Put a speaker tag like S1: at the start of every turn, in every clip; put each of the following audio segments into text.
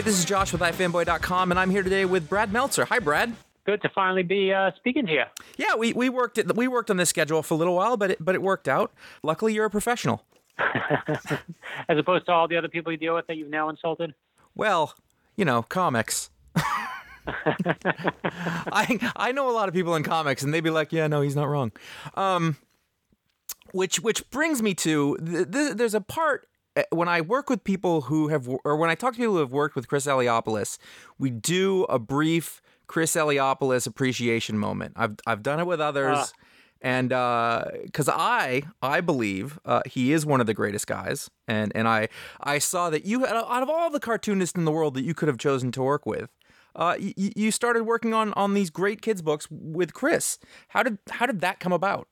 S1: Hey, this is Josh with iFanboy.com, and I'm here today with Brad Meltzer. Hi, Brad.
S2: good to finally be uh, speaking to you.
S1: Yeah, we, we worked it, we worked on this schedule for a little while, but it, but it worked out. Luckily, you're a professional.
S2: As opposed to all the other people you deal with that you've now insulted.
S1: Well, you know, comics. I I know a lot of people in comics, and they'd be like, "Yeah, no, he's not wrong." Um, which which brings me to th- th- there's a part when I work with people who have or when I talk to people who have worked with Chris Eliopoulos, we do a brief Chris Eliopoulos appreciation moment. I've I've done it with others.
S2: Ah.
S1: And because I I believe uh, he is one of the greatest guys, and and I I saw that you out of all the cartoonists in the world that you could have chosen to work with, uh, y- y- you started working on on these great kids books with Chris. How did how did that come about?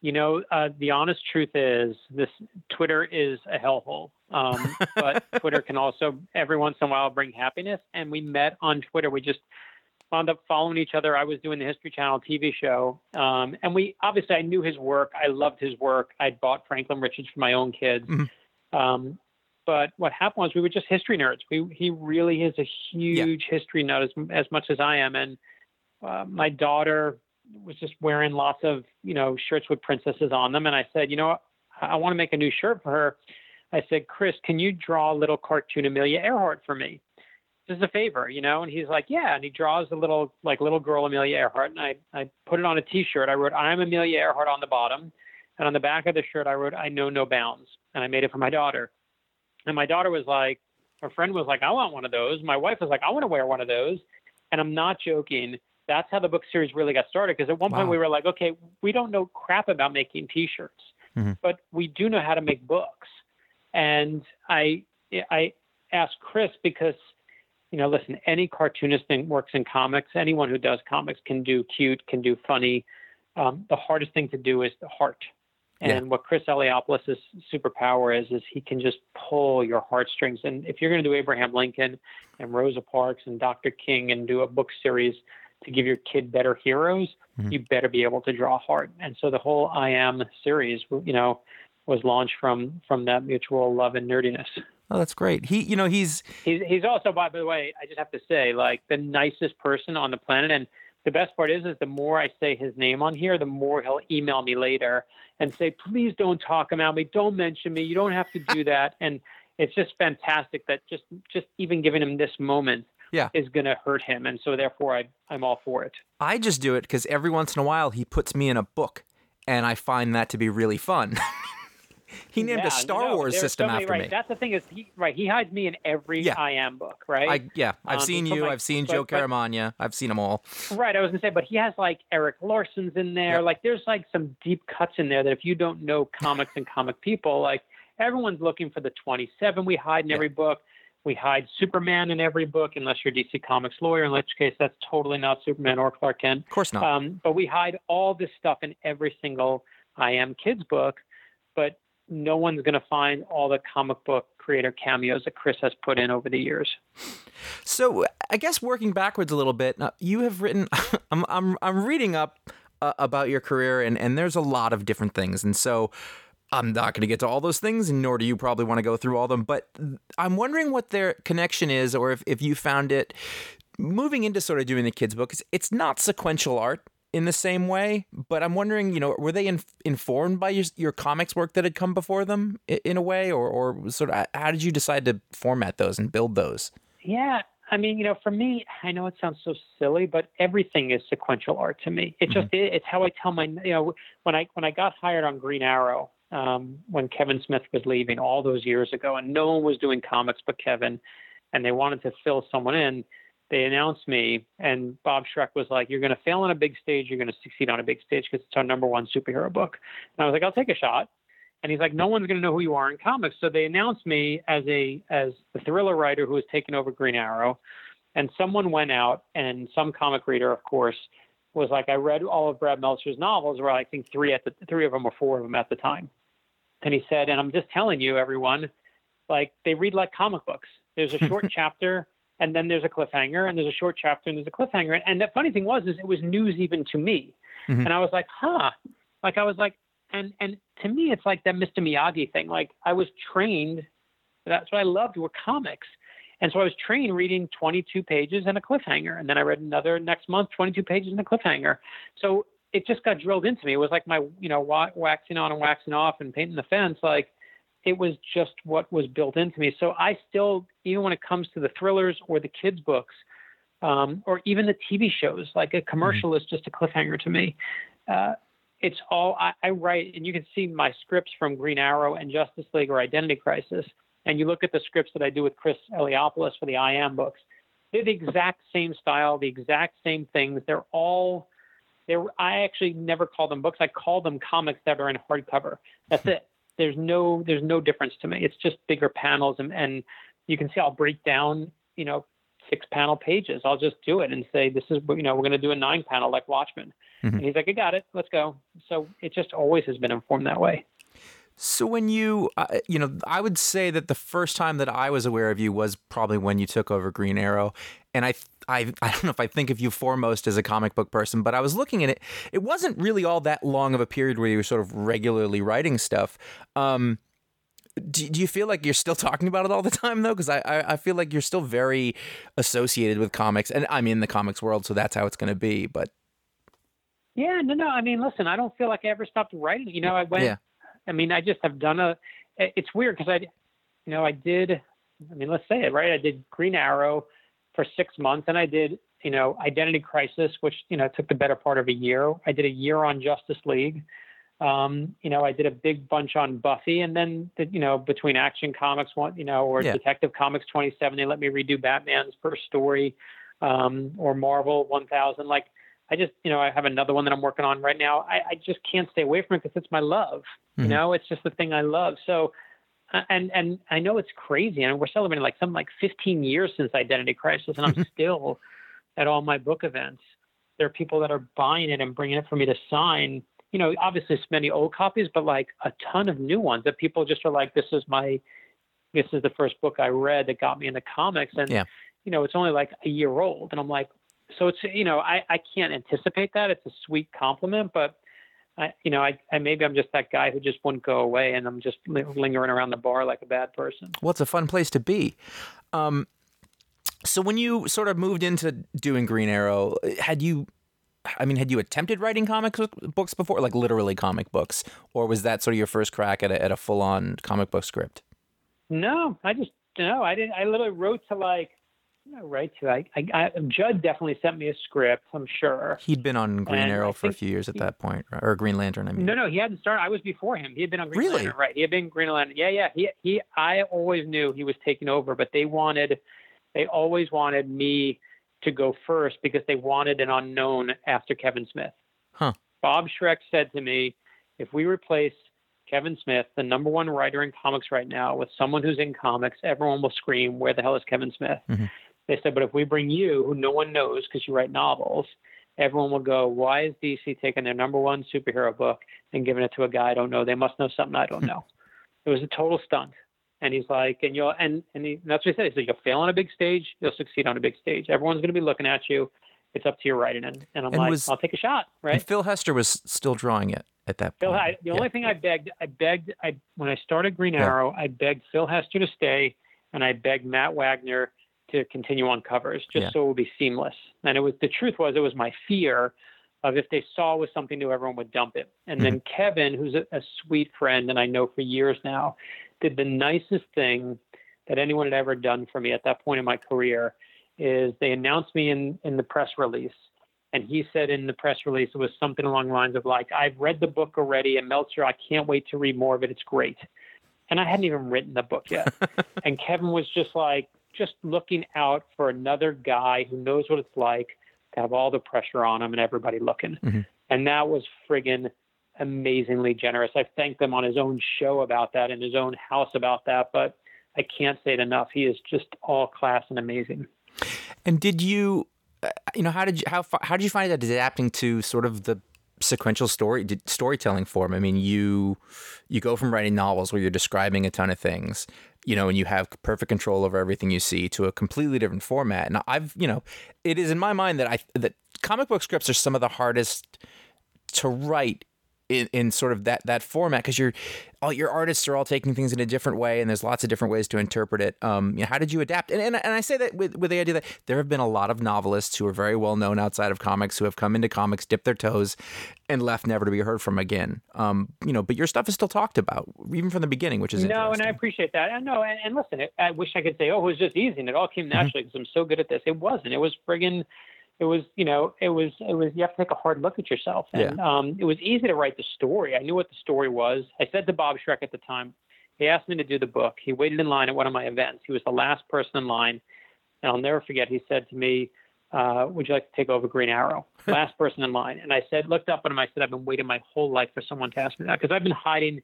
S2: You know, uh, the honest truth is this Twitter is a hellhole. Um, but Twitter can also every once in a while bring happiness. And we met on Twitter. We just wound up following each other. I was doing the History Channel TV show, um, and we obviously I knew his work. I loved his work. I'd bought Franklin Richards for my own kids. Um, but what happened was we were just history nerds. We, he really is a huge history nut as, as much as I am. And uh, my daughter was just wearing lots of, you know, shirts with princesses on them. And I said, you know. I, I want to make a new shirt for her. I said, Chris, can you draw a little cartoon Amelia Earhart for me? Just a favor, you know? And he's like, yeah. And he draws a little, like little girl Amelia Earhart. And I, I put it on a t-shirt. I wrote, I'm Amelia Earhart on the bottom. And on the back of the shirt, I wrote, I know no bounds. And I made it for my daughter. And my daughter was like, her friend was like, I want one of those. My wife was like, I want to wear one of those. And I'm not joking. That's how the book series really got started. Because at one point we were like, okay, we don't know crap about making T-shirts,
S3: Mhm.
S2: but we do know how to make books. And I, I asked Chris because, you know, listen, any cartoonist that works in comics, anyone who does comics can do cute, can do funny. Um, the hardest thing to do is the heart. And
S3: Yeah.
S2: what Chris Eliopoulos' superpower is, is he can just pull your heartstrings. And if you're going to do Abraham Lincoln and Rosa Parks and Dr. King and do a book series to give your kid better heroes,
S3: Mhm.
S2: you better be able to draw hard. And so the whole I Am series, you know, was launched from from that mutual love and nerdiness.
S3: Oh, that's great. He, you know, he's
S2: He's he's also, by the way, I just have to say, like the nicest person on the planet. And the best part is, is the more I say his name on here, the more he'll email me later and say, please don't talk about me, don't mention me, you don't have to do that. and it's just fantastic that just just even giving him this moment
S3: Yeah.
S2: is going to hurt him, and so therefore I I'm all for it.
S3: I just do it because every once in a while he puts me in a book, and I find that to be really fun. he named
S2: Yeah,
S3: a Star
S2: no,
S3: Wars system
S2: so many-
S3: after
S2: right.
S3: me.
S2: That's the thing is, he, right? He hides me in every
S3: Yeah.
S2: I am book, right?
S3: I yeah, I've
S2: Um,
S3: seen you.
S2: my-
S3: I've seen
S2: but-
S3: Joe Caramagna. I've seen them all.
S2: Right, I was gonna say, but he has like Erik Larsen's in there.
S3: Yep.
S2: Like, there's like some deep cuts in there that if you don't know comics and comic people, like everyone's looking for the 27 we hide in every book. We hide Superman in every book, unless you're a DC Comics lawyer, in which case that's totally not Superman or Clark Kent.
S3: Of course not.
S2: Um, but we hide all this stuff in every single I Am Kids book, but no one's gonna find all the comic book creator cameos that Chris has put in over the years.
S3: So I guess working backwards a little bit, you have written. I'm I'm I'm reading up uh, about your career, and and there's a lot of different things, and so. I'm not going to get to all those things, nor do you probably want to go through all them. But I'm wondering what their connection is, or if, if you found it moving into sort of doing the kids' book. It's, it's not sequential art in the same way, but I'm wondering, you know, were they in, informed by your, your comics work that had come before them i- in a way, or, or sort of how did you decide to format those and build those?
S2: Yeah, I mean, you know, for me, I know it sounds so silly, but everything is sequential art to me. It just mm-hmm. it, it's how I tell my you know when I when I got hired on Green Arrow um, when Kevin Smith was leaving all those years ago, and no one was doing comics but Kevin, and they wanted to fill someone in. They announced me, and Bob Schreck was like, "You're going to fail on a big stage. You're going to succeed on a big stage because it's our number one superhero book." And I was like, "I'll take a shot." And he's like, no one's going to know who you are in comics. So they announced me as a as the thriller writer who was taking over Green Arrow. And someone went out, and some comic reader, of course, was like, I read all of Brad Meltzer's novels, or I think three at the three of them or four of them at the time. And he said, and I'm just telling you, everyone, like they read like comic books. There's a short chapter, and then there's a cliffhanger, and there's a short chapter, and there's a cliffhanger. And the funny thing was, is it was news even to me.
S3: Mhm.
S2: And I was like, huh. Like I was like, and and to me, it's like that Mr. Miyagi thing. Like I was trained. That's what I loved were comics. And so I was trained reading 22 pages and a cliffhanger. And then I read another next month, 22 pages and a cliffhanger. So it just got drilled into me. It was like my, you know, waxing on and waxing off and painting the fence. Like it was just what was built into me. So I still, even when it comes to the thrillers or the kids' books, um, or even the TV shows, like a commercial is just a cliffhanger to me. Uh, it's all I, I write, and you can see my scripts from Green Arrow and Justice League or Identity Crisis, and you look at the scripts that I do with Chris Eliopoulos for the I Am books. They're the exact same style, the exact same things. They're all. I actually never call them books. I call them comics that are in hardcover. That's it. There's no there's no difference to me. It's just bigger panels, and, and you can see I'll break down you know six panel pages. I'll just do it and say this is you know we're going to do a nine panel like Watchmen.
S3: Mhm.
S2: And he's like, I got it. Let's go. So it just always has been informed that way.
S3: So when you, uh, you know, I would say that the first time that I was aware of you was probably when you took over Green Arrow, and I, I, I don't know if I think of you foremost as a comic book person, but I was looking at it. It wasn't really all that long of a period where you were sort of regularly writing stuff. Um, do, do you feel like you're still talking about it all the time though? Because I, I, I feel like you're still very associated with comics, and I'm in the comics world, so that's how it's going to be. But
S2: Yeah, no, no. I mean, listen, I don't feel like I ever stopped writing. You know, I went.
S3: Yeah.
S2: I mean, I just have done a. It's weird because I, you know, I did. I mean, let's say it right. I did Green Arrow for six months, and I did, you know, Identity Crisis, which you know took the better part of a year. I did a year on Justice League. Um, you know, I did a big bunch on Buffy, and then the, you know, between Action Comics one, you know, or
S3: Yeah.
S2: Detective Comics 27, they let me redo Batman's first story, um, or Marvel 1000. Like, I just, you know, I have another one that I'm working on right now. I, I just can't stay away from it because it's my love. You
S3: Mhm.
S2: know, it's just the thing I love. So, uh, and and I know it's crazy, and we're celebrating like something like 15 years since Identity Crisis, and I'm still at all my book events. There are people that are buying it and bringing it for me to sign. You know, obviously it's many old copies, but like a ton of new ones that people just are like, this is my, this is the first book I read that got me into comics, and
S3: Yeah.
S2: you know, it's only like a year old, and I'm like, so it's you know, I I can't anticipate that. It's a sweet compliment, but I, you know, I, I maybe I'm just that guy who just wouldn't go away, and I'm just lingering around the bar like a bad person.
S3: well, it's a fun place to be. Um, so when you sort of moved into doing Green Arrow, had you, I mean, had you attempted writing comic books before, like literally comic books, or was that sort of your first crack at a, at a full on comic book script?
S2: No, I just no, I didn't. I literally wrote to like, Write to I, I, I Judd definitely sent me a script. I'm sure.
S3: He'd been on Green
S2: And
S3: Arrow for a few years at
S2: he-
S3: that point, right? or Green Lantern. I mean,
S2: No, no, he hadn't started. I was before him. He had been on Green
S3: Really?
S2: Lantern, right? He had been Green Lantern. Yeah, yeah. He he. I always knew he was taking over, but they wanted, they always wanted me to go first because they wanted an unknown after Kevin Smith.
S3: Huh.
S2: Bob Schreck said to me, if we replace Kevin Smith, the number one writer in comics right now, with someone who's in comics, everyone will scream, "Where the hell is Kevin Smith?"
S3: Mhm.
S2: They said, but if we bring you, who no one knows because you write novels, everyone will go, "Why is DC taking their number one superhero book and giving it to a guy I don't know? They must know something I don't hmm. know." it was a total stunt. And he's like, and you'll, and and, he, and that's what he said. He said, you'll fail on a big stage, you'll succeed on a big stage. Everyone's going to be looking at you. It's up to your writing. And, and I'm
S3: And
S2: like,
S3: was-
S2: I'll take a shot, right?
S3: Phil Hester was still drawing it at that
S2: Phil,
S3: point.
S2: I, the
S3: Yeah.
S2: only thing I begged, I begged, I when I started Green
S3: Yeah.
S2: Arrow, I begged Phil Hester to stay, and I begged Matt Wagner to continue on covers, just
S3: Yeah.
S2: so it would be seamless. And it was the truth was it was my fear of if they saw it was something new, everyone would dump it. And then
S3: Mm-hmm.
S2: Kevin, who's a, a sweet friend and I know for years now, did the nicest thing that anyone had ever done for me at that point in my career. Is they announced me in in the press release and he said in the press release it was something along the lines of like i've read the book already and meltzer i can't wait to read more of it it's great and i hadn't even written the book yet and kevin was just like just looking out for another guy who knows what it's like to have all the pressure on him and everybody looking
S3: Mhm.
S2: and that was friggin amazingly generous i thanked him on his own show about that in his own house about that but i can't say it enough he is just all class and amazing
S3: And did you, uh, you know, how did you how how did you find that adapting to sort of the sequential story storytelling form? I mean, you you go from writing novels where you're describing a ton of things, you know, and you have perfect control over everything you see to a completely different format. And I've, you know, it is in my mind that I that comic book scripts are some of the hardest to write in, in sort of that that format because you're all your artists are all taking things in a different way and there's lots of different ways to interpret it. Um, you know, how did you adapt? And, and and I say that with with the idea that there have been a lot of novelists who are very well known outside of comics who have come into comics, dipped their toes, and left never to be heard from again. Um, you know, but your stuff is still talked about even from the beginning, which is
S2: no, and I appreciate that. And no, and, and listen, it, I wish I could say, oh, it was just easy and it all came
S3: Mm-hmm.
S2: naturally because I'm so good at this. It wasn't. It was friggin'. It was, you know, it was, it was. You have to take a hard look at yourself. And um, it was easy to write the story. I knew what the story was. I said to Bob Schreck at the time. He asked me to do the book. He waited in line at one of my events. He was the last person in line, and I'll never forget. He said to me, uh, "Would you like to take over Green Arrow?" Last person in line. And I said, looked up at him. I said, "I've been waiting my whole life for someone to ask me that because I've been hiding."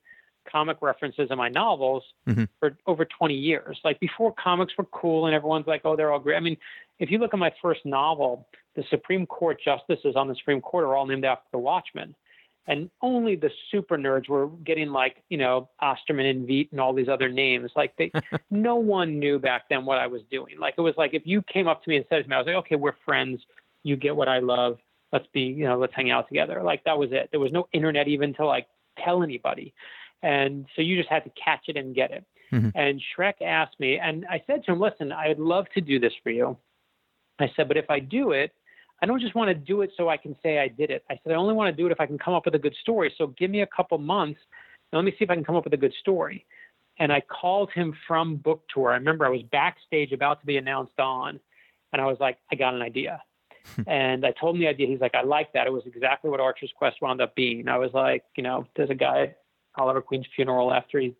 S2: comic references in my novels
S3: Mhm.
S2: for over 20 years. Like before comics were cool and everyone's like, oh, they're all great. I mean, if you look at my first novel, the Supreme Court justices on the Supreme Court are all named after the Watchmen. and only the super nerds were getting like you know Osterman and Veidt and all these other names. Like they, no one knew back then what I was doing. Like it was like if you came up to me and said to me, I was like, okay, we're friends. You get what I love. Let's be, you know, let's hang out together. Like that was it. There was no internet even to like tell anybody, and so you just had to catch it and get it.
S3: Mhm.
S2: And Schreck asked me, and I said to him, listen, I'd love to do this for you. I said, but if I do it, I don't just want to do it so I can say I did it. I said, I only want to do it if I can come up with a good story. So give me a couple months and let me see if I can come up with a good story. And I called him from book tour. I remember I was backstage about to be announced on, and I was like, I got an idea. and I told him the idea. He's like, I like that. It was exactly what Archer's Quest wound up being. I was like, you know, there's a guy at Oliver Queen's funeral after he's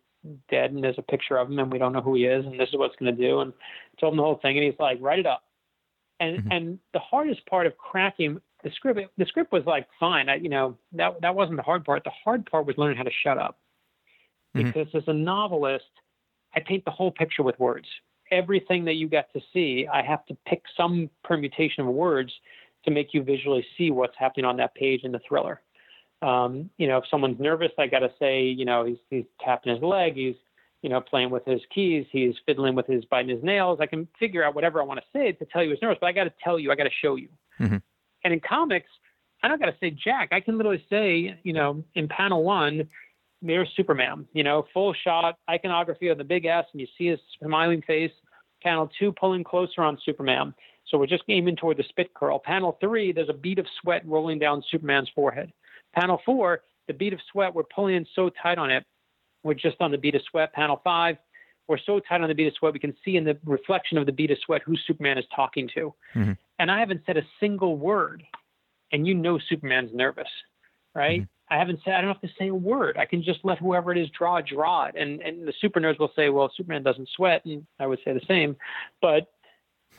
S2: dead, and there's a picture of him, and we don't know who he is, and this is what's going to do. And I told him the whole thing, and he's like, write it up and
S3: Mhm.
S2: and the hardest part of cracking the script the script was like fine. I, you know that that wasn't the hard part. The hard part was learning how to shut up.
S3: Mhm.
S2: because as a novelist i paint the whole picture with words. Everything that you get to see i have to pick some permutation of words to make you visually see what's happening on that page in the thriller. Um, you know if someone's nervous i got to say you know he's he's tapping his leg he's you know, playing with his keys, he's fiddling with his biting his nails. I can figure out whatever I want to say to tell you he's nervous, but I got to tell you, I got to show you.
S3: Mhm.
S2: And in comics, I don't got to say Jack. I can literally say, you know, in panel one, there's Superman. You know, full shot iconography of the big S, and you see his smiling face. Panel two, pulling closer on Superman. So we're just aiming toward the spit curl. Panel three, there's a bead of sweat rolling down Superman's forehead. Panel four, the bead of sweat, we're pulling in so tight on it, we're just on the bead of sweat. Panel five, we're so tight on the bead of sweat, we can see in the reflection of the bead of sweat who Superman is talking to.
S3: Mhm.
S2: And I haven't said a single word, and you know Superman's nervous, right? I haven't said I don't have to say a word. I can just let whoever it is draw, draw it. And and the super nerds will say, well, Superman doesn't sweat, and I would say the same, but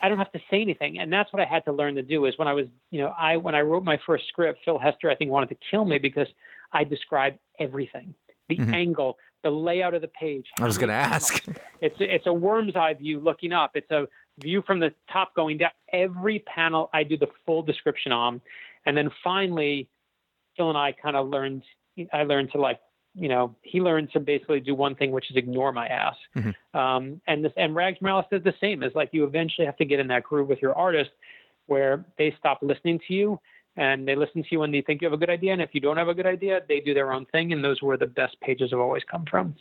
S2: I don't have to say anything. And that's what I had to learn to do. Is when I was, you know, I when I wrote my first script, Phil Hester I think wanted to kill me because I described everything, the
S3: Mhm.
S2: angle, the layout of the page.
S3: I was going to ask.
S2: It's it's a worm's eye view looking up. It's a view from the top going down. Every panel I do the full description on, and then finally, Phil and I kind of learned. I learned to like, you know, he learned to basically do one thing, which is ignore my ass.
S3: Mhm.
S2: Um, and this and Rags Morales did the same. Is like you eventually have to get in that groove with your artist, where they stop listening to you. And they listen to you when they think you have a good idea, and if you don't have a good idea, they do their own thing, and those were the best pages have always come from.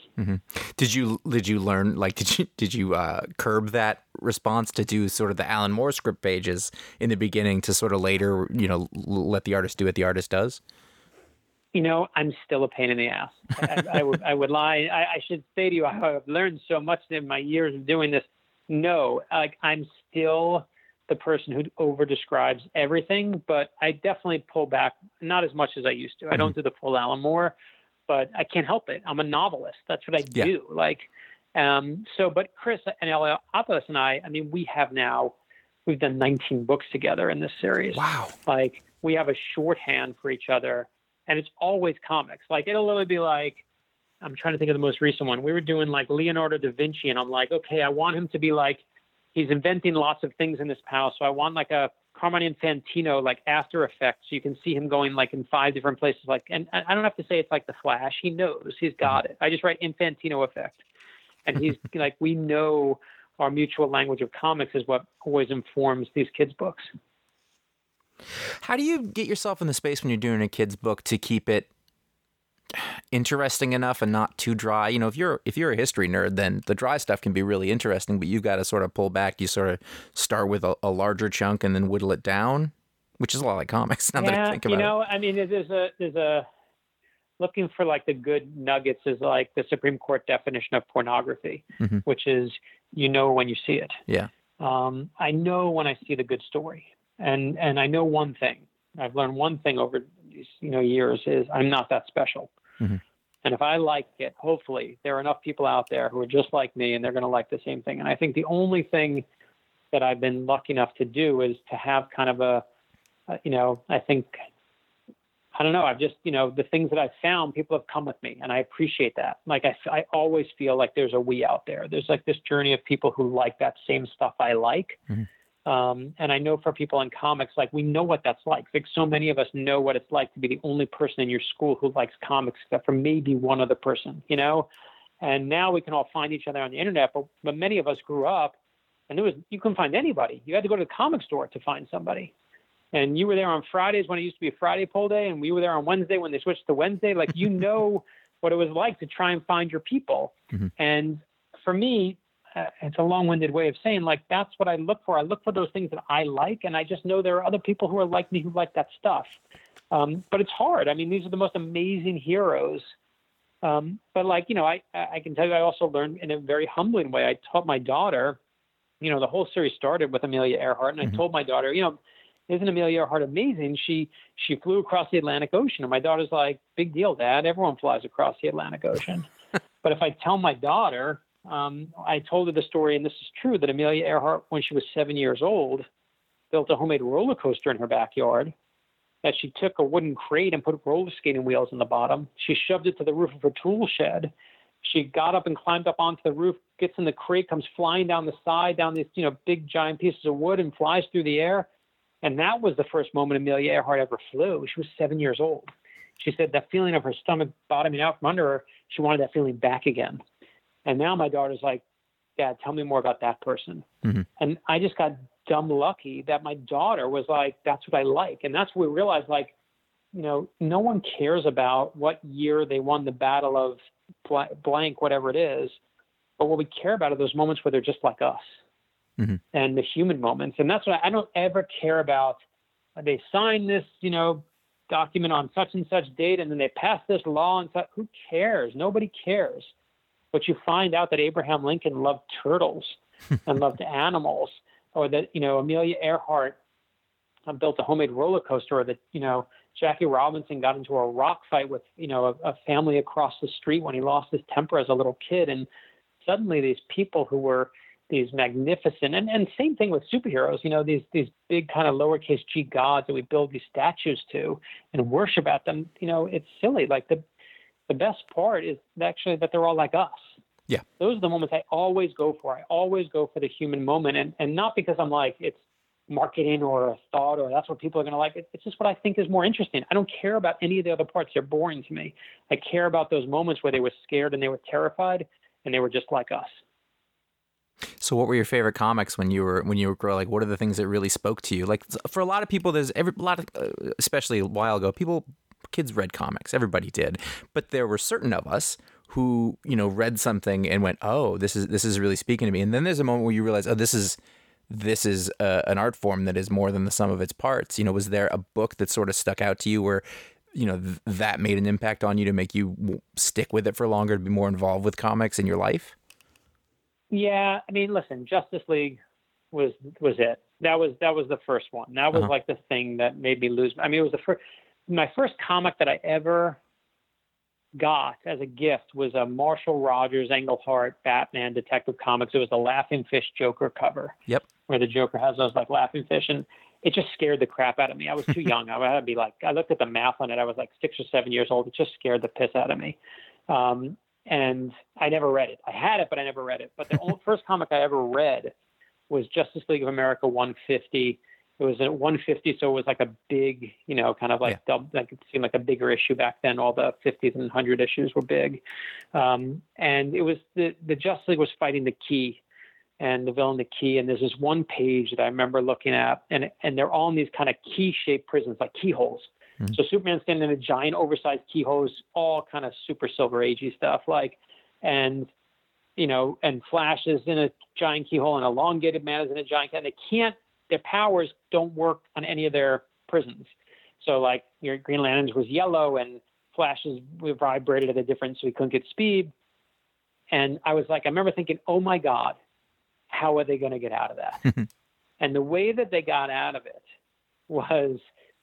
S3: Did you did you learn like did you did you uh, curb that response to do sort of the Alan Moore script pages in the beginning to sort of later you know let the artist do what the artist does?
S2: you know, I'm still a pain in the ass. I, I would, I would lie. I, I should say to you, I've learned so much in my years of doing this. No, like I'm still the person who over describes everything, but I definitely pull back, not as much as I used to. I don't do the full Alan Moore, but I can't help it. I'm a novelist. That's what I
S3: Yeah.
S2: do. Like, um, so, but Chris and Eliopoulos and I, I mean, we have now, we've done 19 books together in this series
S3: Wow.
S2: like we have a shorthand for each other and it's always comics like it'll literally be like i'm trying to think of the most recent one we were doing like leonardo da vinci and i'm like okay i want him to be like he's inventing lots of things in this panel so i want like a carmine infantino like after effects. You can see him going like in five different places like and I don't have to say it's like the flash. He knows. He's got it. I just write infantino effect. And he's like we know our mutual language of comics is what always informs these kids books.
S3: How do you get yourself in the space when you're doing a kid's book to keep it interesting enough and not too dry? You know, if you're if you're a history nerd, then the dry stuff can be really interesting, but you've got to sort of pull back. You sort of start with a, a larger chunk and then whittle it down, which is a lot like comics. Now that I
S2: yeah,
S3: think
S2: you
S3: about
S2: know, I mean, there's a there's a looking for like the good nuggets is like the Supreme Court definition of pornography,
S3: Mhm.
S2: which is you know when you see it.
S3: it. Yeah.
S2: Um, I know when I see the good story, and and I know one thing. I've learned one thing over these you know years is I'm not that special.
S3: Mhm.
S2: And if I like it, hopefully there are enough people out there who are just like me, and they're going to like the same thing. And I think the only thing that I've been lucky enough to do is to have kind of a, uh, you know, I think, I don't know, I've just, you know, the things that I've found, people have come with me, and I appreciate that. Like I, I always feel like there's a we out there. There's like this journey of people who like that same stuff I like,
S3: Mhm.
S2: Um, and I know for people in comics, like we know what that's like. Like so many of us know what it's like to be the only person in your school who likes comics, except for maybe one other person, you know. And now we can all find each other on the internet, but but many of us grew up, and there was you couldn't find anybody. You had to go to the comic store to find somebody. And you were there on Fridays when it used to be a Friday pull day, and we were there on Wednesday when they switched to Wednesday. Like you know what it was like to try and find your people. And for me, it's a long-winded way of saying like that's what I look for. I look for those things that I like, and I just know there are other people who are like me who like that stuff. Um, but it's hard. I mean, these are the most amazing heroes. Um, but like you know, I I can tell you, I also learned in a very humbling way. I taught my daughter. You know, the whole series started with Amelia Earhart, and I told my daughter, you know, isn't Amelia Earhart amazing? She she flew across the Atlantic Ocean, and my daughter's like, big deal, Dad. Everyone flies across the Atlantic Ocean. but if I tell my daughter, um, I told her the story, and this is true, that Amelia Earhart, when she was seven years old, built a homemade roller coaster in her backyard. That she took a wooden crate and put roller skating wheels in the bottom. She shoved it to the roof of her tool shed. She got up and climbed up onto the roof, gets in the crate, comes flying down the side, down these you know big giant pieces of wood, and flies through the air. And that was the first moment Amelia Earhart ever flew. She was seven years old. She said that feeling of her stomach bottoming out from under her, she wanted that feeling back again. And now my daughter's like, Dad, tell me more about that person. And I just got dumb lucky that my daughter was like, that's what I like. And that's what we realized, like, you know, no one cares about what year they won the battle of bl- blank, whatever it is. But what we care about are those moments where they're just like us and the human moments. And that's what I, I don't ever care about. uh, They signed this, you know, document on such and such date, and then they passed this law and such. Who cares? Nobody cares. But you find out that Abraham Lincoln loved turtles and loved animals, or that you know Amelia Earhart uh, built a homemade roller coaster, or that you know Jackie Robinson got into a rock fight with you know a, a family across the street when he lost his temper as a little kid, and suddenly these people who were these magnificent and, and same thing with superheroes you know these these big kind of lowercase g gods that we build these statues to and worship at them you know it's silly. Like the the best part is actually that they're all like us.
S3: Yeah.
S2: those are the moments i always go for. I always go for the human moment and and not because i'm like it's marketing or a thought or that's what people are going to like. It's just what i think is more interesting. I don't care about any of the other parts. They're boring to me. I care about those moments where they were scared and they were terrified and they were just like us.
S3: So, what were your favorite comics when you were when you were growing? Like, what are the things that really spoke to you? Like, for a lot of people, there's every a lot of, uh, especially a while ago, people, kids read comics. Everybody did, but there were certain of us who you know read something and went, "Oh, this is this is really speaking to me." And then there's a moment where you realize, "Oh, this is." This is uh, an art form that is more than the sum of its parts. You know, was there a book that sort of stuck out to you where, you know, th- that made an impact on you to make you w- stick with it for longer, to be more involved with comics in your life?
S2: Yeah, I mean, listen, Justice League was was it. That was that was the first one. That was
S3: Uh-huh.
S2: like the thing that made me lose. I mean, it was the first. My first comic that I ever got as a gift was a Marshall Rogers Englehart Batman Detective Comics. It was the Laughing Fish Joker cover.
S3: Yep.
S2: Where the Joker has those like laughing fish, and it just scared the crap out of me. I was too young. I had to be like, I looked at the math on it. I was like six or seven years old. It just scared the piss out of me. Um, and I never read it. I had it, but I never read it. But the first comic I ever read was Justice League of America 150. It was at 150, so it was like a big, you know, kind of like dub, like it seemed like a bigger issue back then. All the 50s and 100 issues were big, um, and it was the the Justice League was fighting the Key, and the villain the Key. And there's this one page that I remember looking at, and and they're all in these kind of key-shaped prisons, like keyholes. So Superman's standing in a giant, oversized keyholes, all kind of super silver agey stuff, like, and you know, and Flash is in a giant keyhole, and Elongated Man is in a giant, and they can't, their powers don't work on any of their prisons. So like, your Green Lantern's was yellow, and Flash's vibrated at a different, so he couldn't get speed. And I was like, I remember thinking, oh my God, how are they going to get out of that? and the way that they got out of it was,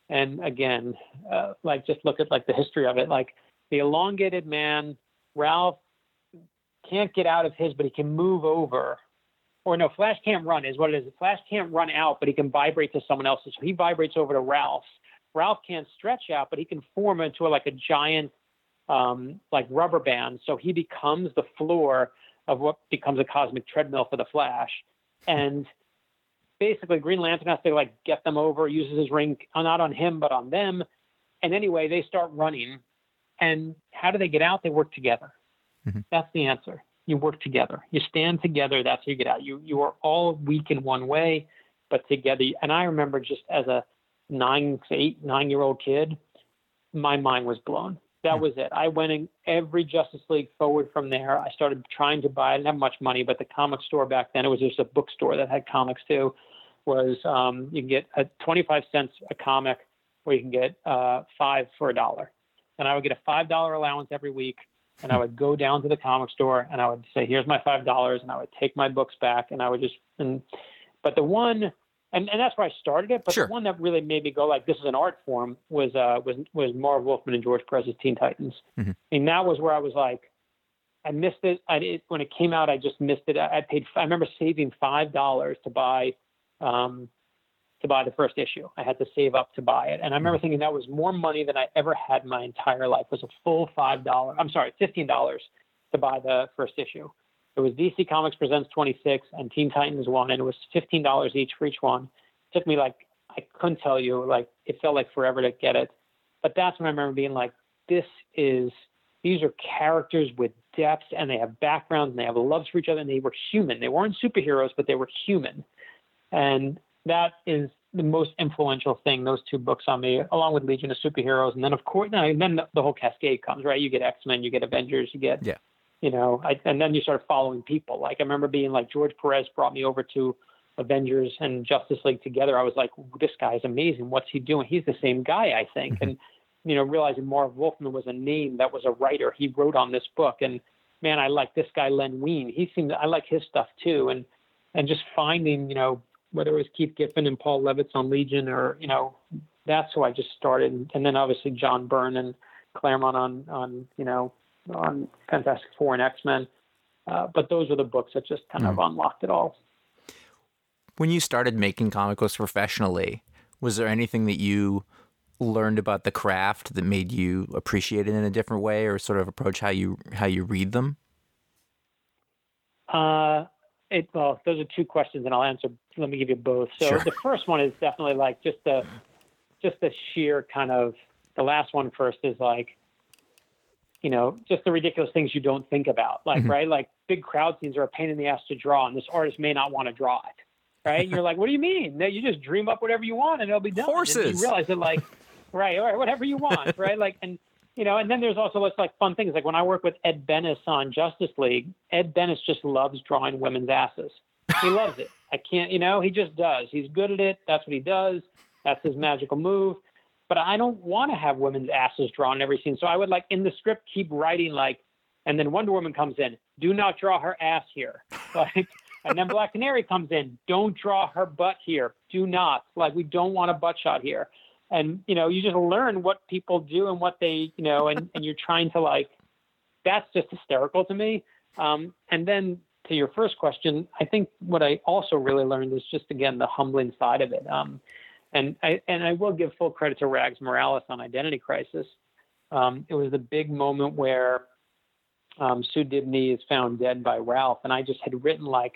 S2: and again, uh, like just look at like the history of it, like the elongated man, Ralph can't get out of his, but he can move over. Or no, Flash can't run is what it is. Flash can't run out, but he can vibrate to someone else's. So he vibrates over to Ralph. Ralph can't stretch out, but he can form into a, like a giant, um, like rubber band. So he becomes the floor of what becomes a cosmic treadmill for the Flash. And basically Green Lantern has to like get them over, uses his ring uh, not on him but on them. And anyway, they start running. And how do they get out? They work together. That's the answer. You work together. You stand together. That's how you get out. You you are all weak in one way, but together. And I remember just as a nine, eight, nine year old kid, my mind was blown. That was it. I went in every Justice League forward from there. I started trying to buy. I didn't have much money, but the comic store back then it was just a bookstore that had comics too. Was um, you can get a 25 cents a comic, or you can get uh, five for a dollar. And I would get a five dollar allowance every week, and I would go down to the comic store and I would say, "Here's my five dollars," and I would take my books back, and I would just and. But the one and, and that's where I started it. But
S3: Sure.
S2: the one that really made me go like this is an art form was uh was was Marv Wolfman and George Perez's Teen Titans.
S3: Mhm.
S2: And that was where I was like, I missed it. I did, when it came out, I just missed it. I, I paid. I remember saving five dollars to buy, um, to buy the first issue. I had to save up to buy it, and I remember hmm. thinking that was more money than I ever had in my entire life. Was a full five dollar. I'm sorry, fifteen dollars to buy the first issue. It was DC Comics Presents 26 and Teen Titans one, and it was fifteen dollars each for each one. It took me like I couldn't tell you, like it felt like forever to get it. But that's when I remember being like, this is these are characters with depth and they have backgrounds and they have loves for each other and they were human. They weren't superheroes, but they were human. And that is the most influential thing, those two books on me, along with Legion of Superheroes. And then, of course, and then the, whole cascade comes, right? You get X Men, you get Avengers, you get,
S3: Yeah.
S2: you know, I, and then you start following people. Like I remember being like, George Perez brought me over to Avengers and Justice League together. I was like, this guy is amazing. What's he doing? He's the same guy, I think. Mm-hmm. And, you know, realizing Marv Wolfman was a name that was a writer. He wrote on this book. And man, I like this guy, Len Wein. He seemed, I like his stuff too. And, and just finding, you know, whether it was Keith Giffen and Paul Levitz on Legion or, you know, that's who I just started. And then obviously John Byrne and Claremont on, on, you know, on Fantastic Four and X-Men. Uh, but those were the books that just kind of unlocked it all.
S3: When you started making comic books professionally, was there anything that you learned about the craft that made you appreciate it in a different way or sort of approach how you how you read them?
S2: Uh, it, well, those are two questions, and I'll answer. Let me give you both. So
S3: Sure.
S2: the first one is definitely like just the, just the sheer kind of. The last one first is like, you know, just the ridiculous things you don't think about, like mm-hmm. right, like big crowd scenes are a pain in the ass to draw, and this artist may not want to draw it, right? And you're like, what do you mean? No, you just dream up whatever you want, and it'll be done. And
S3: Horses.
S2: you realize that, like, right, all right, whatever you want, right? Like, and you know, and then there's also like fun things. Like when I work with Ed Benes on Justice League, Ed Benes just loves drawing women's asses. He loves it. I can't, you know, he just does. He's good at it. That's what he does. That's his magical move. But I don't want to have women's asses drawn in every scene. So I would like in the script keep writing like, and then Wonder Woman comes in. Do not draw her ass here. Like, and then Black Canary comes in. Don't draw her butt here. Do not. Like we don't want a butt shot here and you know you just learn what people do and what they you know and, and you're trying to like that's just hysterical to me. Um, and then to your first question i think what i also really learned is just again the humbling side of it. Um, and i and i will give full credit to rags morales on identity crisis. Um, it was the big moment where um, sue dibney is found dead by ralph and i just had written like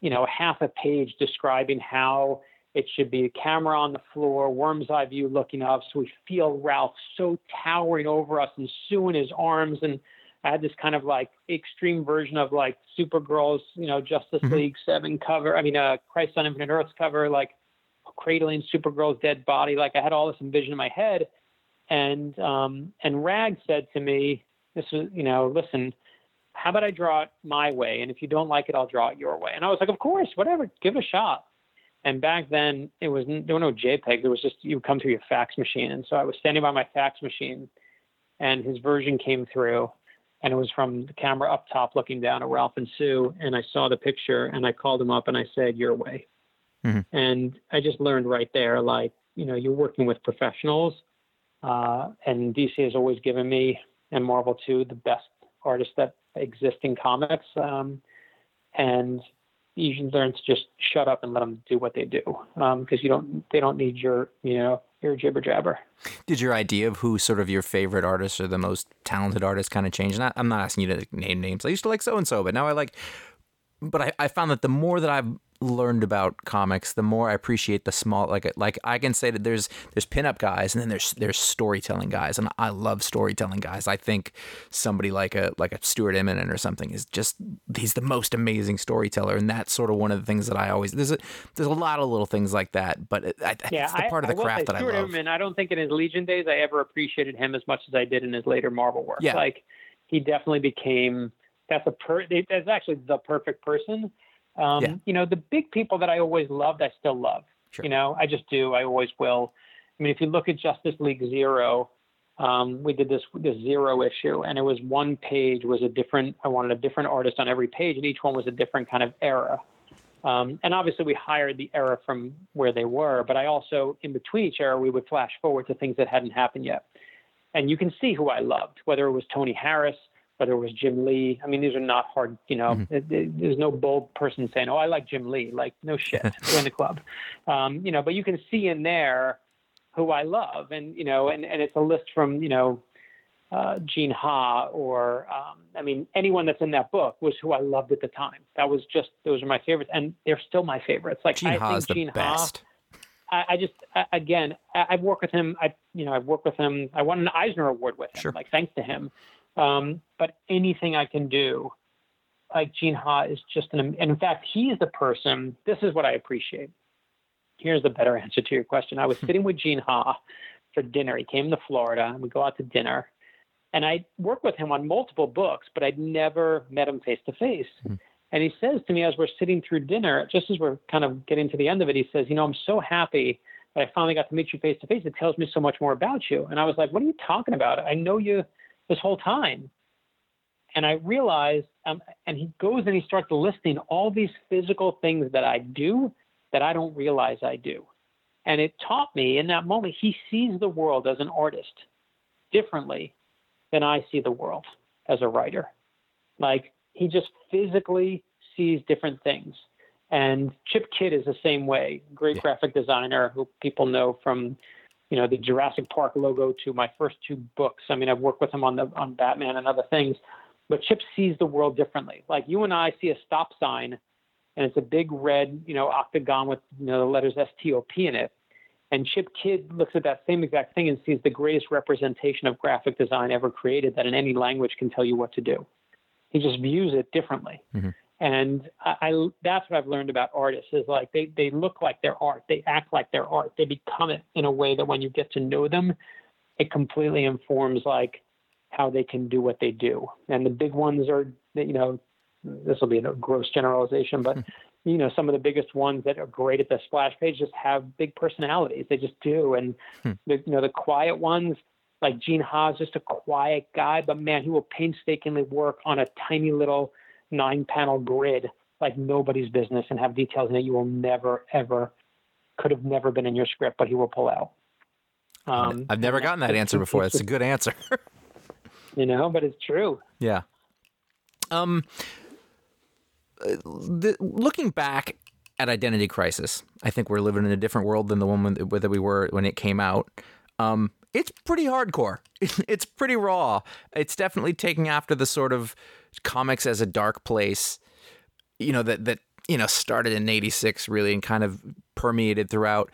S2: you know half a page describing how it should be a camera on the floor, worm's eye view looking up, so we feel Ralph so towering over us and Sue in his arms. And I had this kind of like extreme version of like Supergirl's, you know, Justice League Seven cover. I mean, uh, Crisis on Infinite Earths cover, like cradling Supergirl's dead body. Like I had all this envision in my head. And um, and Rag said to me, "This was, you know, listen." How about I draw it my way? And if you don't like it, I'll draw it your way. And I was like, of course, whatever, give it a shot. And back then, it was there were no JPEGs. There was just you would come through your fax machine. And so I was standing by my fax machine, and his version came through, and it was from the camera up top looking down at Ralph and Sue. And I saw the picture, and I called him up, and I said, "Your way."
S3: Mhm.
S2: And I just learned right there, like you know, you're working with professionals, uh, and DC has always given me and Marvel too the best artists that exist in comics. Um, and you should learn to just shut up and let them do what they do um, because you don't they don't need your you know your jibber jabber
S3: Did your idea of who sort of your favorite artists or the most talented artists kind of change? Not, I'm not asking you to name names. I used to like so and so, but now I like. But I, I found that the more that I've learned about comics, the more I appreciate the small. Like like I can say that there's there's pinup guys, and then there's there's storytelling guys, and I love storytelling guys. I think somebody like a like a Stuart Immonen or something is just he's the most amazing storyteller, and that's sort of one of the things that I always there's a there's a lot of little things like that, but I,
S2: Yeah,
S3: it's the
S2: I-
S3: part of the craft
S2: say
S3: that I
S2: Stuart
S3: love.
S2: Immonen, I don't think in his Legion days I ever appreciated him as much as I did in his later Marvel work.
S3: Yeah.
S2: Like he definitely became that's a per that's actually the perfect person. Um,
S3: Yeah.
S2: You know, the big people that I always loved, I still love.
S3: Sure.
S2: You know, I just do. I always will. I mean, if you look at Justice League Zero, um, we did this this zero issue, and it was one page was a different. I wanted a different artist on every page, and each one was a different kind of era. Um, and obviously, we hired the era from where they were, but I also, in between each era, we would flash forward to things that hadn't happened yet. And you can see who I loved, whether it was Tony Harris, whether it was Jim Lee. I mean, these are not hard, you know, it- it- there's no bold person saying, oh, I like Jim Lee. Like, no shit, join the club. Um, you know, but you can see in there who I love. And, you know, and, and it's a list from, you know, uh, Gene Ha or um, I mean anyone that's in that book was who I loved at the time. That was just those are my favorites, and they're still my favorites. Like
S3: Gene
S2: I
S3: Ha is the
S2: Gene
S3: best.
S2: Ha, I, just again I, I've worked with him. I you know I've worked with him. I won an Eisner Award with him.
S3: Sure.
S2: Like thanks to him. Um, but anything I can do, like Gene Ha is just an. And in fact, he's the person. This is what I appreciate. Here's the better answer to your question. I was sitting with Gene Ha for dinner. He came to Florida, and we go out to dinner and I worked with him on multiple books, but I'd never met him face to face. And he says to me as we're sitting through dinner, just as we're kind of getting to the end of it, he says, "You know, I'm so happy that I finally got to meet you face to face. It tells me so much more about you." And I was like, "What are you talking about? I know you this whole time." And I realized, um, and he goes and he starts listing all these physical things that I do that I don't realize I do. And it taught me in that moment, he sees the world as an artist differently than I see the world as a writer. Like he just physically sees different things. And Chip Kidd is the same way. Great
S3: Yeah.
S2: graphic designer who people know from, you know, the Jurassic Park logo to my first two books. I mean, I've worked with him on the on Batman and other things. But Chip sees the world differently. Like you and I see a stop sign and it's a big red, you know, octagon with you know the letters STOP in it. And Chip Kidd looks at that same exact thing and sees the greatest representation of graphic design ever created that in any language can tell you what to do. He just views it differently. Mm-hmm. And I, I that's what I've learned about artists is like they, they look like their art, they act like their art, they become it in a way that when you get to know them, it completely informs like how they can do what they do. And the big ones are, you know, this will be a gross generalization, but you know, some of the biggest ones that are great at the splash page just have big personalities. They just do. And hmm. the, you know, the quiet ones, like Gene Ha's, just a quiet guy, but man, he will painstakingly work on a tiny little nine panel grid like nobody's business and have details in it you will never, ever, could have never been in your script, but he will pull out. Um,
S3: I've never gotten that answer before. That's a good answer.
S2: you know, but it's true.
S3: Yeah. Um. uh, The, looking back at Identity Crisis, I think we're living in a different world than the one when- that we were when it came out. Um, it's pretty hardcore. It's pretty raw. It's definitely taking after the sort of comics as a dark place, you know that that you know started in '86 really and kind of permeated throughout.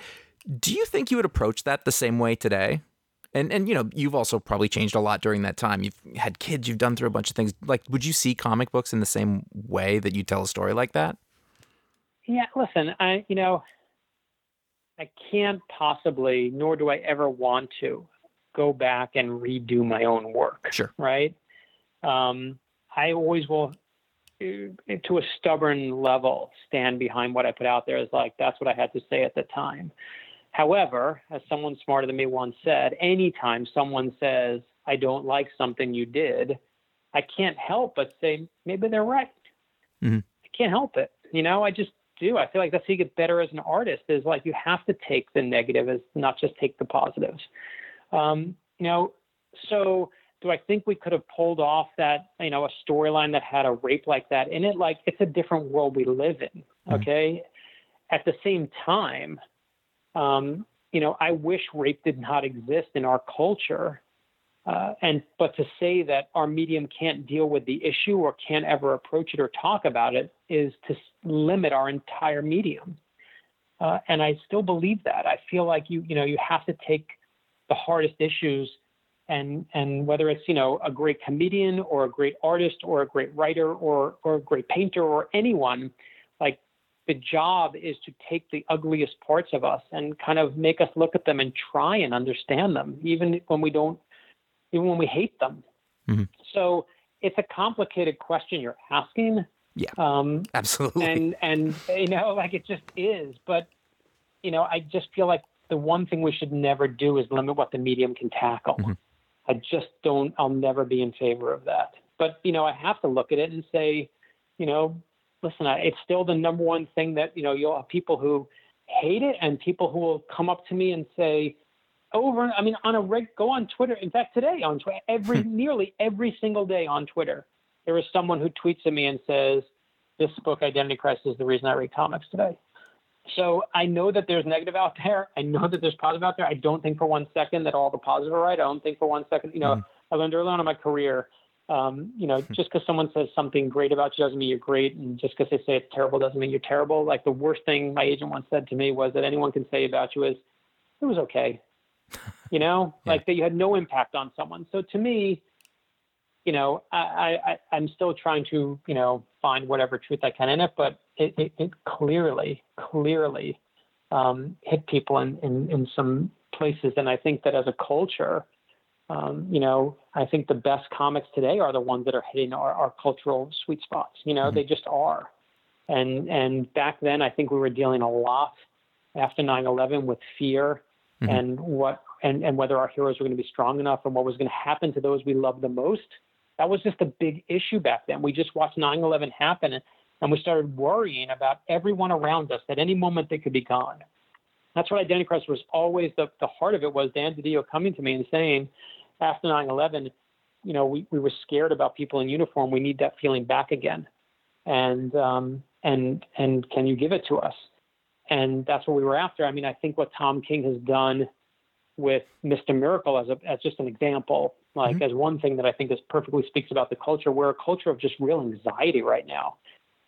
S3: Do you think you would approach that the same way today? And and you know, you've also probably changed a lot during that time. You've had kids, you've done through a bunch of things. Like, would you see comic books in the same way that you tell a story like that?
S2: Yeah, listen, I you know, I can't possibly, nor do I ever want to, go back and redo my own work.
S3: Sure.
S2: Right. Um, I always will, uh, to a stubborn level, stand behind what I put out there as like that's what I had to say at the time. However, as someone smarter than me once said, anytime someone says I don't like something you did, I can't help but say maybe they're right.
S3: Mm-hmm.
S2: I can't help it. You know, I just do. I feel like that's how you get better as an artist is like you have to take the negative as not just take the positives. Um, you know, so do I think we could have pulled off that, you know, a storyline that had a rape like that in it? Like it's a different world we live in. Okay. At the same time, um, you know, I wish rape did not exist in our culture Uh, and but to say that our medium can't deal with the issue or can't ever approach it or talk about it is to s- limit our entire medium. Uh, and I still believe that. I feel like you you know you have to take the hardest issues and and whether it's you know a great comedian or a great artist or a great writer or or a great painter or anyone like the job is to take the ugliest parts of us and kind of make us look at them and try and understand them even when we don't even when we hate them
S3: Mhm.
S2: so it's a complicated question you're asking
S3: Yeah.
S2: um
S3: Absolutely.
S2: and and you know like it just is but you know i just feel like the one thing we should never do is limit what the medium can tackle
S3: Mhm.
S2: I just don't i'll never be in favor of that. But you know i have to look at it and say you know listen I, it's still the number one thing that you know you'll have people who hate it and people who will come up to me and say over i mean on a reg go on twitter in fact today on twitter every hmm. nearly every single day on twitter there is someone who tweets at me and says this book identity crisis is the reason i read comics today so i know that there's negative out there. I know that there's positive out there. I don't think for one second that all the positive are right. I don't think for one second you know i learned early on in my career um, you know just because someone says something great about you doesn't mean you're great and just because they say it's terrible doesn't mean you're terrible. Like the worst thing my agent once said to me was that anyone can say about you is it was okay. You know?
S3: Yeah.
S2: like that you had no impact on someone. So to me you know I, I i'm still trying to you know find whatever truth i can in it but it, it, it clearly clearly um, hit people in, in in some places. And i think that as a culture um, you know i think the best comics today are the ones that are hitting our, our cultural sweet spots you know they just are. And and back then i think we were dealing a lot after 9-11 with fear and what and, and whether our heroes were going to be strong enough and what was going to happen to those we loved the most that was just a big issue back then we just watched 9-11 happen and, and we started worrying about everyone around us at any moment they could be gone that's what identity crisis was always the, the heart of it was dan didio coming to me and saying after 9-11 you know we, we were scared about people in uniform we need that feeling back again and um, and and can you give it to us and that's what we were after. I mean, I think what Tom King has done with Mr. Miracle as a as just an example, like mm-hmm. as one thing that I think is perfectly speaks about the culture. We're a culture of just real anxiety right now.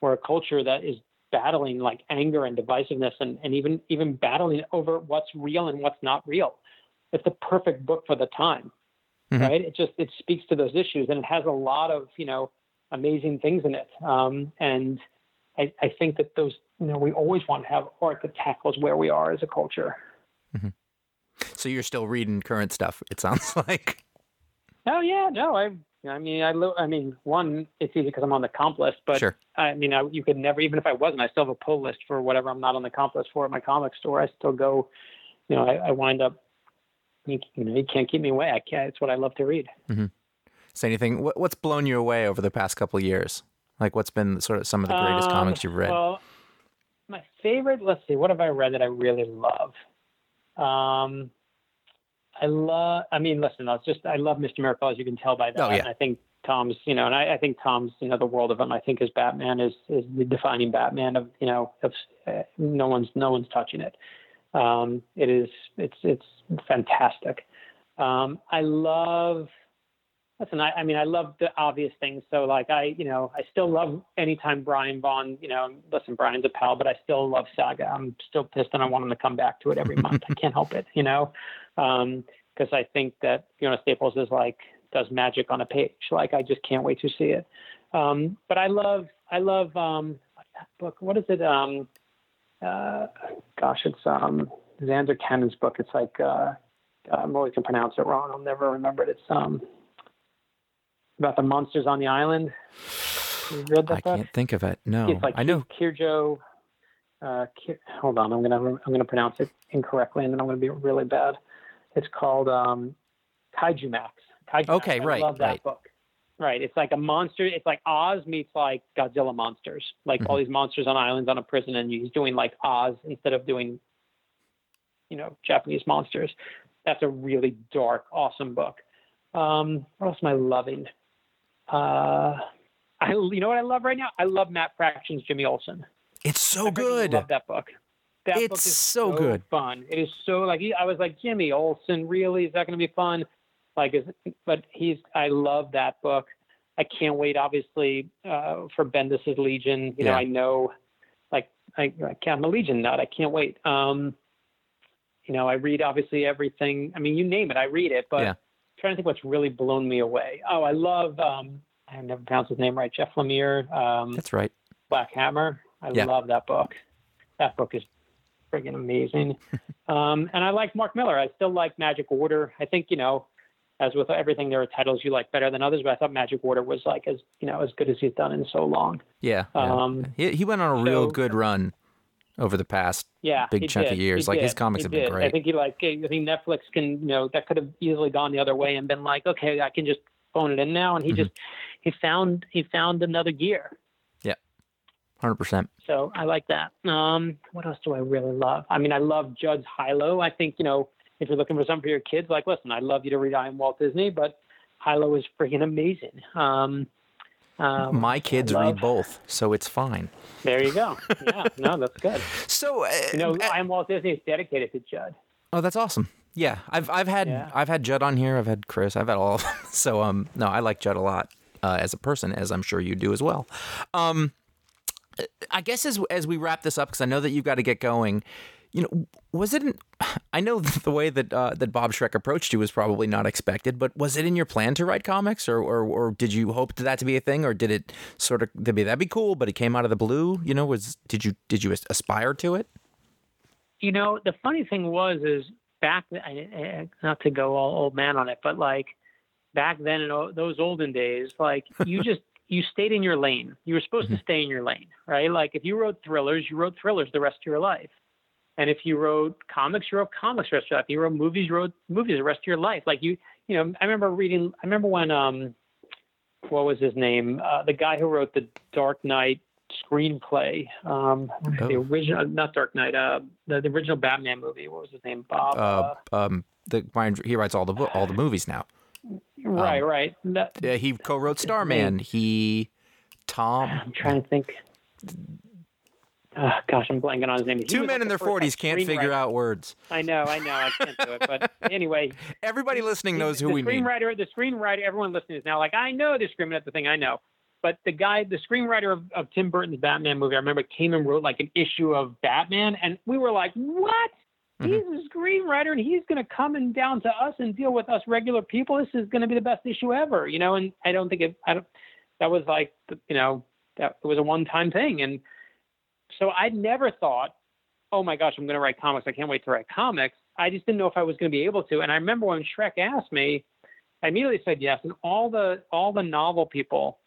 S2: We're a culture that is battling like anger and divisiveness and, and even even battling over what's real and what's not real. It's the perfect book for the time. Mm-hmm. Right? It just it speaks to those issues and it has a lot of, you know, amazing things in it. Um, and I, I think that those, you know, we always want to have art that tackles where we are as a culture. Mm-hmm.
S3: so you're still reading current stuff. It sounds like.
S2: Oh yeah, no, I, I mean, I, lo- I mean, one, it's easy because I'm on the comp list, but
S3: Sure.
S2: I mean, I, you could never, even if I wasn't, I still have a pull list for whatever I'm not on the comp list for at my comic store. I still go, you know, I, I wind up, you, you know, you can't keep me away. I can't. It's what I love to read. Mm-hmm.
S3: Say anything. What, what's blown you away over the past couple of years? Like, what's been sort of some of the greatest
S2: Um,
S3: comics you've read?
S2: Well, my favorite. Let's see. What have I read that I really love? Um, I love. I mean, listen. I was just. I love Mr. Miracle, as you can tell by that.
S3: Oh, yeah.
S2: And I think Tom's. You know, and I, I think Tom's. You know, the world of him. I think his Batman is is the defining Batman of. You know, of uh, no one's no one's touching it. Um, it is. It's it's fantastic. Um, I love. Listen, I, I mean, I love the obvious things. So, like, I, you know, I still love anytime Brian Vaughan, you know, listen, Brian's a pal, but I still love Saga. I'm still pissed and I want him to come back to it every month. I can't help it, you know, because I think that Fiona Staples is like does magic on a page. Like, I just can't wait to see it. Um, but I love, I love um, that book. What is it? Um, uh, gosh, it's um, Zander Cannon's book. It's like uh, I'm always gonna pronounce it wrong. I'll never remember it. It's um about the monsters on the island. You read that
S3: I
S2: book?
S3: can't think of it. No,
S2: It's like
S3: I know.
S2: Kirjo. Uh, hold on, I'm gonna I'm gonna pronounce it incorrectly, and then I'm gonna be really bad. It's called um, Kaiju Max. Kaiju
S3: Okay,
S2: Max.
S3: right,
S2: I love that
S3: right.
S2: book. Right, it's like a monster. It's like Oz meets like Godzilla monsters. Like
S3: Mm-hmm.
S2: all these monsters on islands on a prison, and he's doing like Oz instead of doing, you know, Japanese monsters. That's a really dark, awesome book. Um, what else am I loving? Uh, I you know what I love right now? I love Matt Fraction's Jimmy Olsen.
S3: It's so
S2: good. I
S3: good.
S2: Love that book. That book
S3: It's
S2: is
S3: so good.
S2: Fun. It is so like I was like Jimmy Olsen. Really, is that going to be fun? Like, is but he's I love that book. I can't wait, obviously, uh, for Bendis's Legion. You know,
S3: Yeah.
S2: I know, like, I, I can't, I'm a Legion nut. I can't wait. Um, you know, I read obviously everything. I mean, you name it, I read it. But
S3: Yeah.
S2: I'm trying to think what's really blown me away. Oh, I love. Um, I never pronounced his name right. Jeff Lemire, um,
S3: That's right.
S2: Black Hammer. I
S3: Yeah.
S2: love that book. That book is friggin' amazing. um, and I like Mark Millar. I still like Magic Order. I think you know, as with everything, there are titles you like better than others. But I thought Magic Order was like as you know as good as he's done in so long.
S3: Yeah. yeah.
S2: Um,
S3: he, he went on a real good run over the past.
S2: Yeah,
S3: Big chunk of years.
S2: He
S3: Like, his comics
S2: He
S3: have been
S2: did.
S3: great.
S2: I think he like I think Netflix can you know that could have easily gone the other way and been like, okay, I can just phone it in now. And he
S3: Mm-hmm.
S2: just he found he found another gear.
S3: Hundred percent.
S2: So I like that. Um, what else do I really love? I mean, I love Judd's Hilo. I think, you know, if you're looking for something for your kids, like, listen, I'd love you to read I Am Walt Disney, but Hilo is freaking amazing. Um, um,
S3: My kids read both, so it's fine.
S2: There you go. Yeah, no, that's good.
S3: So uh,
S2: You know, I Am Walt Disney is dedicated to Judd.
S3: Oh, that's awesome. Yeah, I've I've had
S2: Yeah.
S3: I've had Judd on here. I've had Chris. I've had all of them. So um, no, I like Judd a lot uh, as a person, as I'm sure you do as well. Um, I guess as as we wrap this up, because I know that you've got to get going. You know, was it? In, I know the way that uh, that Bob Schreck approached you was probably not expected, but was it in your plan to write comics, or or, or did you hope to that to be a thing, or did it sort of to be that'd be cool, but it came out of the blue? You know, was did you did you aspire to it?
S2: You know, the funny thing was, is back, not to go all old man on it, but like back then in those olden days, like you just, you stayed in your lane. You were supposed to stay in your lane, right? Like if you wrote thrillers, you wrote thrillers the rest of your life. And if you wrote comics, you wrote comics the rest of your life. If you wrote movies, you wrote movies the rest of your life. Like you, you know, I remember reading, I remember when, um, what was his name? Uh, the guy who wrote the Dark Knight screenplay. Um, the
S3: Oh.
S2: original, not Dark Knight, uh, the, the original Batman movie. What was his name? Bob. Uh,
S3: Uh, um, the Brian he writes all the all the movies now.
S2: Right, um, right. That-
S3: Yeah, he co-wrote Starman. He, Tom.
S2: I'm trying to think. Oh, gosh, I'm blanking on his name. He
S3: Two men
S2: like,
S3: in
S2: the
S3: their forties can't figure out words.
S2: I know, I know, I can't do it. But anyway,
S3: Everybody listening knows who
S2: the
S3: we mean.
S2: screenwriter, the screenwriter, everyone listening is now like, I know they're screaming at the thing, I know. But the guy, the screenwriter of, of Tim Burton's Batman movie, I remember came and wrote like an issue of Batman, and we were like, what?
S3: Mm-hmm.
S2: He's a screenwriter, and he's going to come and down to us and deal with us regular people. This is going to be the best issue ever, you know. And I don't think it. I don't. That was like, you know, that it was a one-time thing, and so I never thought, oh my gosh, I'm going to write comics. I can't wait to write comics. I just didn't know if I was going to be able to. And I remember when Schreck asked me, I immediately said yes. And all the all the novel people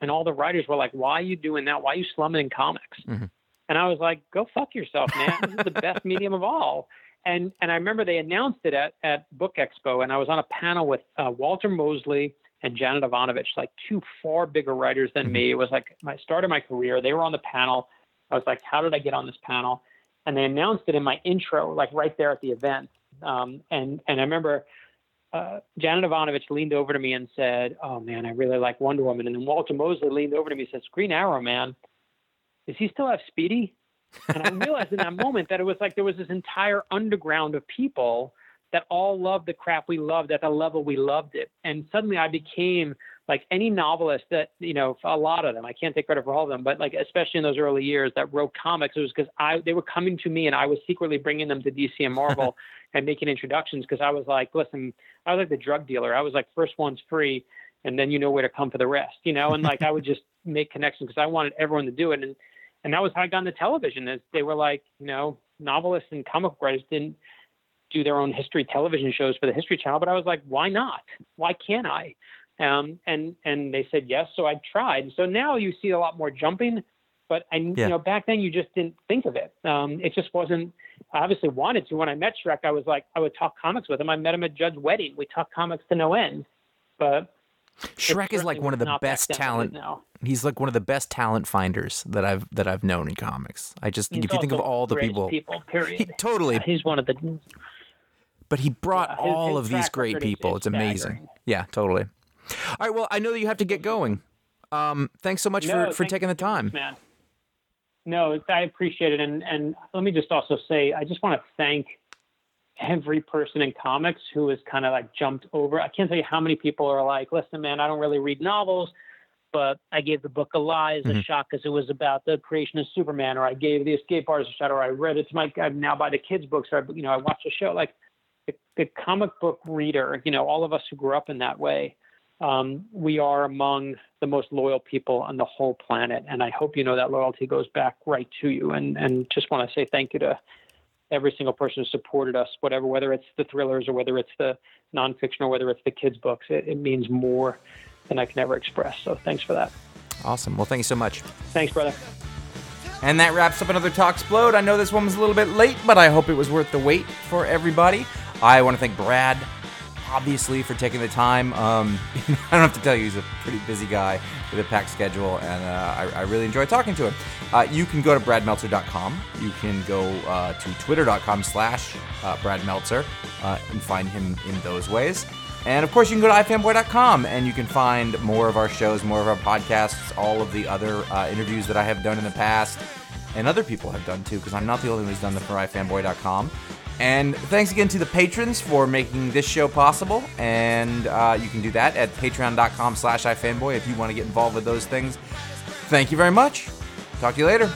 S2: and all the writers were like, "Why are you doing that? Why are you slumming in comics?"
S3: Mhm.
S2: And I was like, "Go fuck yourself, man. this is the best medium of all." And and I remember they announced it at at Book Expo, and I was on a panel with uh, Walter Mosley and Janet Evanovich, like two far bigger writers than me. It was like my start of my career. They were on the panel. I was like, "How did I get on this panel?" And they announced it in my intro, like right there at the event. Um, and and I remember uh, Janet Evanovich leaned over to me and said, "Oh man, I really like Wonder Woman." And then Walter Mosley leaned over to me and said, "Green Arrow, man, does he still have Speedy?" And I realized in that moment that it was like there was this entire underground of people that all loved the crap we loved at the level we loved it. And suddenly I became like any novelist that, you know, a lot of them, I can't take credit for all of them, but like, especially in those early years that wrote comics, it was because I, they were coming to me and I was secretly bringing them to DC and Marvel and making introductions. Cause I was like, listen, I was like the drug dealer. I was like, first one's free. And then you know where to come for the rest, you know? And like, I would just make connections because I wanted everyone to do it. And, and that was how I got into television is they were like, you know, novelists and comic writers didn't do their own history television shows for the History Channel, but I was like, why not? Why can't I? Um, and and they said yes, so I tried. So now you see a lot more jumping, but I,
S3: Yeah.
S2: you know, back then you just didn't think of it. Um, it just wasn't. I obviously wanted to. When I met Schreck, I was like, I would talk comics with him. I met him at Judd's wedding. We talked comics to no end. But
S3: Schreck is like one of the best
S2: then what it is
S3: talent.
S2: now.
S3: He's like one of the best talent finders that I've that I've known in comics. I just
S2: He's
S3: if you think of all the people,
S2: people,
S3: he,
S2: period.
S3: totally.
S2: He's one of the
S3: But he brought
S2: Yeah, his-
S3: all
S2: his
S3: of these great people. It's amazing. Yeah, totally. All right. Well, I know that you have to get going. Um, thanks so much
S2: No,
S3: for, for taking the time.
S2: man. No, I appreciate it, and and let me just also say, I just want to thank every person in comics who has kind of like jumped over. I can't tell you how many people are like, listen, man, I don't really read novels, but I gave the Book of Lies a
S3: Mhm.
S2: shot because it was about the creation of Superman, or I gave the Escape Artist a shot, or I read it to my, I'm now buy the kids' books, or I, you know, I watched the show. Like the, the comic book reader, you know, all of us who grew up in that way, um, we are among the most loyal people on the whole planet. And I hope you know that loyalty goes back right to you. And, and just want to say thank you to every single person who supported us, whatever, whether it's the thrillers or whether it's the nonfiction or whether it's the kids' books. It, it means more than I can ever express. So thanks for that.
S3: Awesome. Well, thank you so much.
S2: Thanks, brother.
S3: And that wraps up another Talksplode. I know this one was a little bit late, but I hope it was worth the wait for everybody. I want to thank Brad, obviously, for taking the time. Um, I don't have to tell you, he's a pretty busy guy with a packed schedule, and uh, I, I really enjoy talking to him. Uh, you can go to bradmeltzer.com. You can go uh, to twitter.com slash uh, Brad Meltzer uh, and find him in those ways. And of course, you can go to ifanboy.com and you can find more of our shows, more of our podcasts, all of the other uh, interviews that I have done in the past and other people have done too, because I'm not the only one who's done them for ifanboy.com. And thanks again to the patrons for making this show possible. And uh, you can do that at patreon.com slash ifanboy if you want to get involved with those things. Thank you very much. Talk to you later.